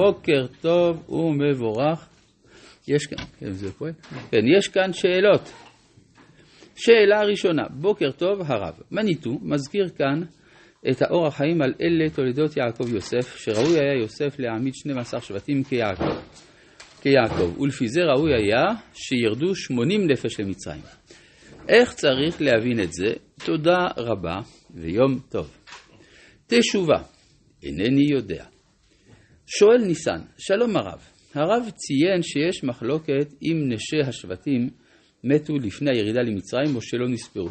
בוקר טוב ומבורך. יש כאן, כן, זה פועל? כן, יש כאן שאלות. שאלה ראשונה, בוקר טוב הרב. מניטו מזכיר כאן את האור החיים על אלה תולדות יעקב יוסף, שראוי היה יוסף להעמיד 12 שבטים כיעקב. כיעקב, ולפי זה ראוי היה שירדו 80 נפש למצרים. איך צריך להבין את זה? תודה רבה ויום טוב. תשובה, אינני יודע. שואל ניסן, שלום הרב, הרב ציין שיש מחלוקת אם נשי השבטים מתו לפני הירידה למצרים או שלא נספרו.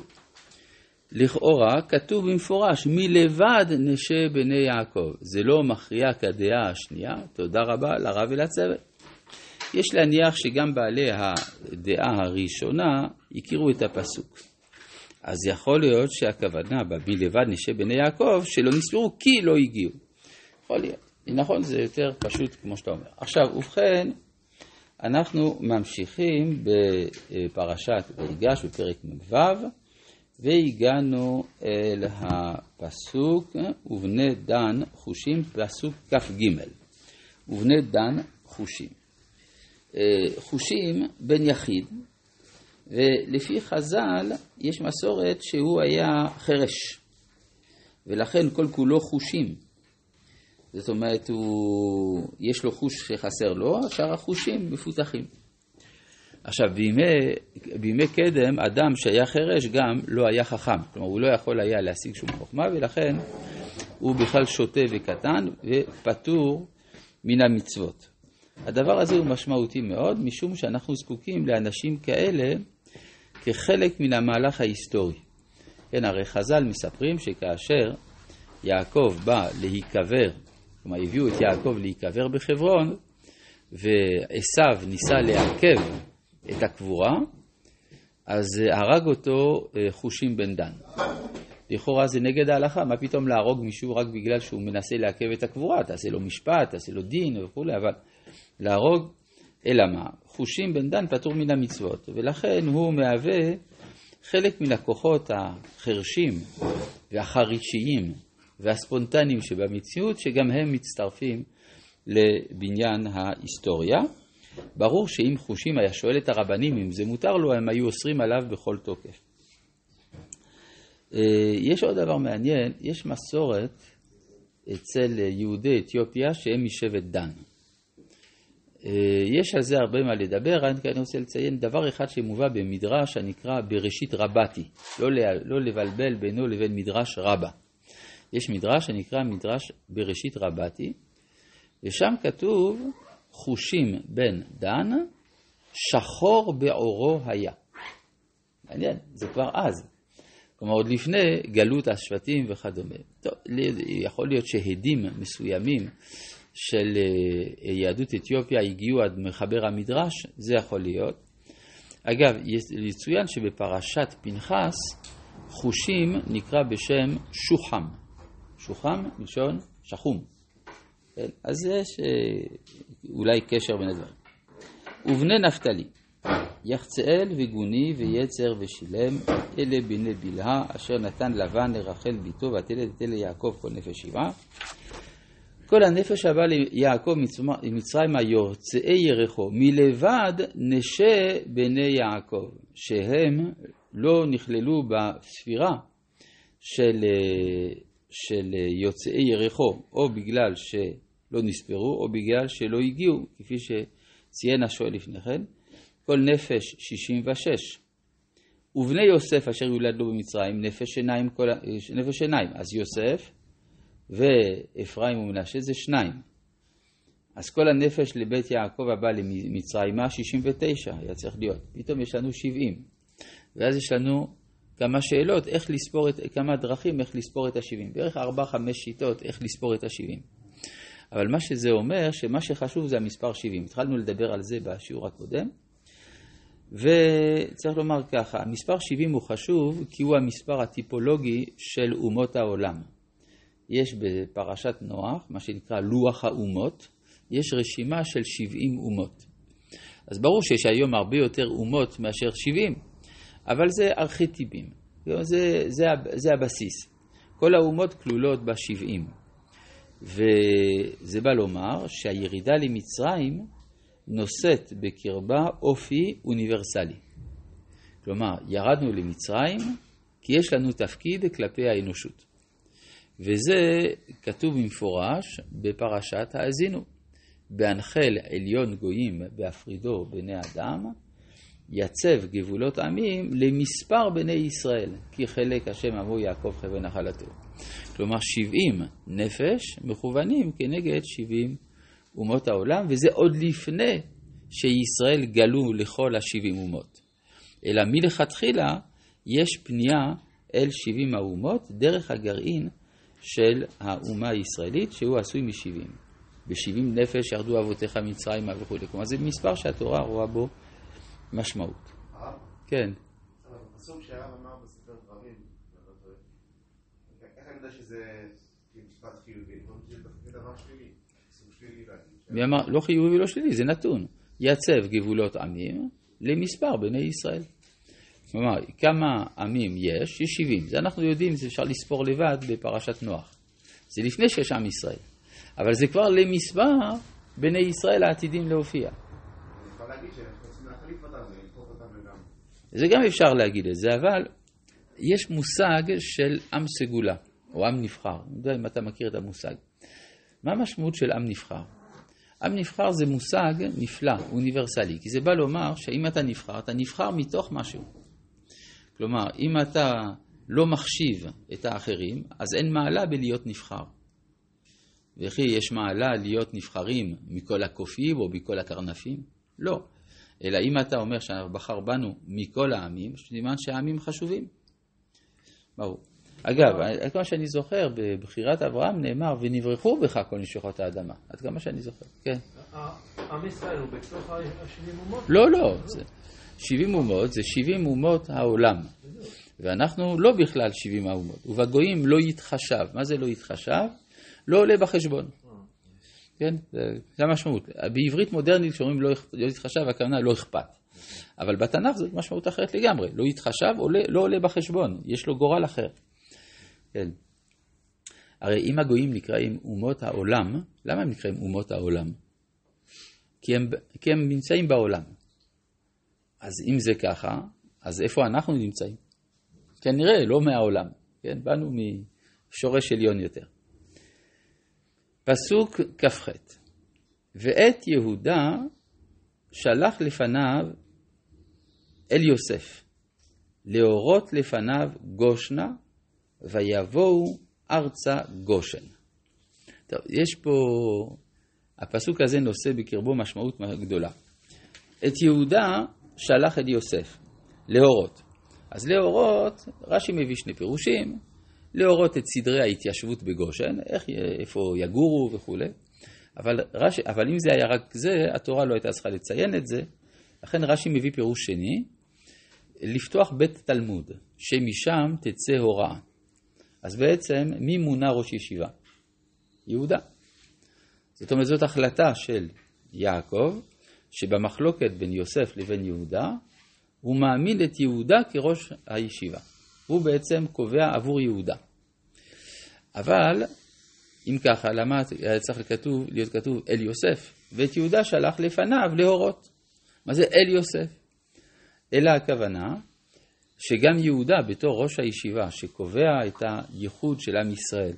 לכאורה כתוב במפורש מלבד נשי בני יעקב. זה לא מכריע כדעה השנייה, תודה רבה לרב ולצוות. יש להניח שגם בעלי הדעה הראשונה הכירו את הפסוק. אז יכול להיות שהכוונה ב"מלבד נשי בני יעקב" שלא נספרו כי לא הגיעו. יכול להיות. נכון, זה יותר פשוט כמו שאתה אומר. עכשיו, ובכן, אנחנו ממשיכים בפרשת ויגש בפרק מ"ו, והגענו אל הפסוק ובני דן חושים, פסוק כ"ג. ובני דן חושים. חושים בן יחיד, ולפי חז"ל יש מסורת שהוא היה חירש, ולכן כל כולו חושים. זאת אומרת, הוא, יש לו חוש שחסר לו, שאר החושים מפותחים. עכשיו, בימי, בימי קדם, אדם שהיה חירש גם לא היה חכם. כלומר, הוא לא יכול היה להשיג שום חוכמה, ולכן הוא בכלל שוטה וקטן ופטור מן המצוות. הדבר הזה הוא משמעותי מאוד, משום שאנחנו זקוקים לאנשים כאלה כחלק מן המהלך ההיסטורי. כן, הרי חז"ל מספרים שכאשר יעקב בא להיקבר כלומר, הביאו את יעקב להיקבר בחברון, ועשו ניסה לעכב את הקבורה, אז הרג אותו אה, חושים בן דן. לכאורה זה נגד ההלכה, מה פתאום להרוג מישהו רק בגלל שהוא מנסה לעכב את הקבורה, תעשה לו משפט, תעשה לו דין וכולי, אבל להרוג, אלא מה? חושים בן דן פטור מן המצוות, ולכן הוא מהווה חלק מן הכוחות החרשים והחרישיים והספונטניים שבמציאות, שגם הם מצטרפים לבניין ההיסטוריה. ברור שאם חושים היה שואל את הרבנים אם זה מותר לו, הם היו אוסרים עליו בכל תוקף. אה, יש עוד דבר מעניין, יש מסורת אצל יהודי אתיופיה שהם משבט דן. אה, יש על זה הרבה מה לדבר, אני רוצה לציין דבר אחד שמובא במדרש הנקרא בראשית רבתי, לא, לא לבלבל בינו לבין מדרש רבה. יש מדרש שנקרא מדרש בראשית רבתי, ושם כתוב חושים בן דן, שחור בעורו היה. מעניין, זה כבר אז. כלומר, עוד לפני גלות השבטים וכדומה. טוב, יכול להיות שהדים מסוימים של אה, יהדות אתיופיה הגיעו עד מחבר המדרש, זה יכול להיות. אגב, יצוין שבפרשת פנחס, חושים נקרא בשם שוחם. שוחם מלשון שחום. כן? אז יש אה, אולי קשר בין הדברים. ובני נפתלי, יחצאל וגוני ויצר ושילם, אלה בני בלהה, אשר נתן לבן לרחל ביתו, ותלד את אלה יעקב כל נפש שבעה. כל הנפש הבא ליעקב מצרימה יוצאי ירחו, מלבד נשי בני יעקב, שהם לא נכללו בספירה של אה, של אה, יוצאי ירחו, או בגלל שלא נספרו, או בגלל שלא הגיעו, כפי שציין השואל לפני כן, כל נפש 66. ובני יוסף אשר יולדו במצרים, נפש עיניים, כל, נפש עיניים. אז יוסף ואפרים ומנשה זה שניים. אז כל הנפש לבית יעקב הבא למצרימה 69 היה צריך להיות. פתאום יש לנו 70. ואז יש לנו כמה שאלות, איך לספור את, כמה דרכים איך לספור את ה-70. בערך 4-5 שיטות איך לספור את ה-70. אבל מה שזה אומר, שמה שחשוב זה המספר 70. התחלנו לדבר על זה בשיעור הקודם, וצריך לומר ככה, המספר 70 הוא חשוב כי הוא המספר הטיפולוגי של אומות העולם. יש בפרשת נוח, מה שנקרא לוח האומות, יש רשימה של 70 אומות. אז ברור שיש היום הרבה יותר אומות מאשר 70, אבל זה ארכיטיפים, זה, זה, זה הבסיס. כל האומות כלולות בשבעים. וזה בא לומר שהירידה למצרים נושאת בקרבה אופי אוניברסלי. כלומר, ירדנו למצרים כי יש לנו תפקיד כלפי האנושות. וזה כתוב במפורש בפרשת האזינו. בהנחל עליון גויים בהפרידו בני אדם, יצב גבולות עמים למספר בני ישראל, כי חלק השם עמו יעקב חבל נחלתו. כלומר, 70 נפש מכוונים כנגד 70 אומות העולם, וזה עוד לפני שישראל גלו לכל ה-70 אומות. אלא מלכתחילה יש פנייה אל 70 האומות דרך הגרעין של האומה הישראלית, שהוא עשוי מ-70. ב-70 נפש ירדו אבותיך מצרימה וכולי. כלומר, זה מספר שהתורה רואה בו משמעות. כן. הפסוק שהרב אמר בספר דברים, איך אני יודע שזה משפט חיובי? מי אמר? לא חיובי ולא שלילי, זה נתון. יצב גבולות עמים למספר בני ישראל. כלומר, כמה עמים יש? יש 70. זה אנחנו יודעים, זה אפשר לספור לבד בפרשת נוח. זה לפני שיש עם ישראל. אבל זה כבר למספר בני ישראל העתידים להופיע. זה גם אפשר להגיד את זה, אבל יש מושג של עם סגולה, או עם נבחר. אני יודע אם אתה מכיר את המושג. מה המשמעות של עם נבחר? עם נבחר זה מושג נפלא, אוניברסלי, כי זה בא לומר שאם אתה נבחר, אתה נבחר מתוך משהו. כלומר, אם אתה לא מחשיב את האחרים, אז אין מעלה בלהיות נבחר. וכי יש מעלה להיות נבחרים מכל הקופים או מכל הקרנפים? לא. אלא אם אתה אומר שבחר בנו מכל העמים, סימן שהעמים חשובים. ברור. אגב, עד כמה שאני זוכר, בבחירת אברהם נאמר, ונברחו בך כל נשיכות האדמה. עד כמה שאני זוכר, כן. עם ישראל הוא בתוך ה-70 אומות? לא, לא. 70 אומות זה 70 אומות העולם. ואנחנו לא בכלל 70 האומות. ובגויים לא יתחשב. מה זה לא יתחשב? לא עולה בחשבון. כן? זה המשמעות. בעברית מודרנית כשאומרים לא, לא יתחשב, הכוונה לא אכפת. אבל בתנ"ך זו משמעות אחרת לגמרי. לא יתחשב, עולה, לא עולה בחשבון, יש לו גורל אחר. כן. הרי אם הגויים נקראים אומות העולם, למה הם נקראים אומות העולם? כי הם, כי הם נמצאים בעולם. אז אם זה ככה, אז איפה אנחנו נמצאים? כנראה לא מהעולם, כן? באנו משורש עליון יותר. פסוק כ"ח: ואת יהודה שלח לפניו אל יוסף, להורות לפניו גושנה, ויבואו ארצה גושן. טוב, יש פה, הפסוק הזה נושא בקרבו משמעות גדולה. את יהודה שלח אל יוסף, להורות. אז להורות, רש"י מביא שני פירושים, להורות את סדרי ההתיישבות בגושן, איך, איפה יגורו וכולי. אבל, רש"י, אבל אם זה היה רק זה, התורה לא הייתה צריכה לציין את זה. לכן רש"י מביא פירוש שני, לפתוח בית תלמוד, שמשם תצא הוראה. אז בעצם, מי מונה ראש ישיבה? יהודה. זאת אומרת, זאת החלטה של יעקב, שבמחלוקת בין יוסף לבין יהודה, הוא מעמיד את יהודה כראש הישיבה. הוא בעצם קובע עבור יהודה. אבל, אם ככה, למה היה צריך לכתוב, להיות כתוב אל יוסף? ואת יהודה שלח לפניו להורות. מה זה אל יוסף? אלא הכוונה שגם יהודה בתור ראש הישיבה שקובע את הייחוד של עם ישראל,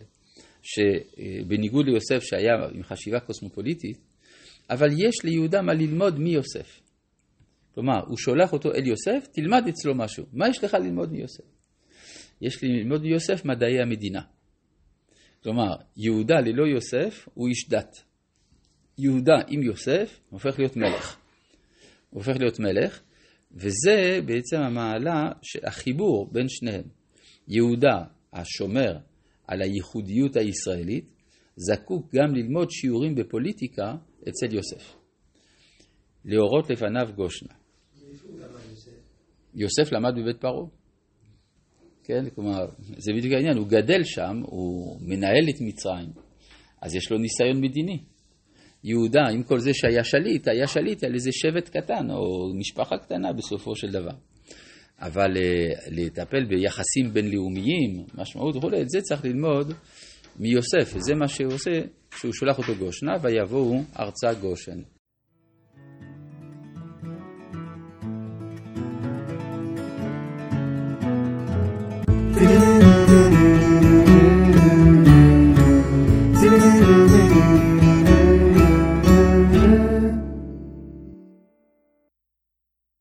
שבניגוד ליוסף שהיה עם חשיבה קוסמופוליטית, אבל יש ליהודה מה ללמוד מיוסף. כלומר, הוא שולח אותו אל יוסף, תלמד אצלו משהו. מה יש לך ללמוד מיוסף? יש ללמוד מיוסף מדעי המדינה. כלומר, יהודה ללא יוסף הוא איש דת. יהודה עם יוסף הופך להיות מלך. הוא הופך להיות מלך, וזה בעצם המעלה, החיבור בין שניהם. יהודה השומר על הייחודיות הישראלית, זקוק גם ללמוד שיעורים בפוליטיקה אצל יוסף. להורות לפניו גושנה. יוסף למד בבית פרעה. כן, כלומר, זה בדיוק העניין, הוא גדל שם, הוא מנהל את מצרים, אז יש לו ניסיון מדיני. יהודה, עם כל זה שהיה שליט, היה שליט על איזה שבט קטן, או משפחה קטנה בסופו של דבר. אבל uh, לטפל ביחסים בינלאומיים, משמעות וכולי, את זה צריך ללמוד מיוסף, וזה מה שהוא עושה, שהוא שולח אותו גושנה, ויבואו ארצה גושן.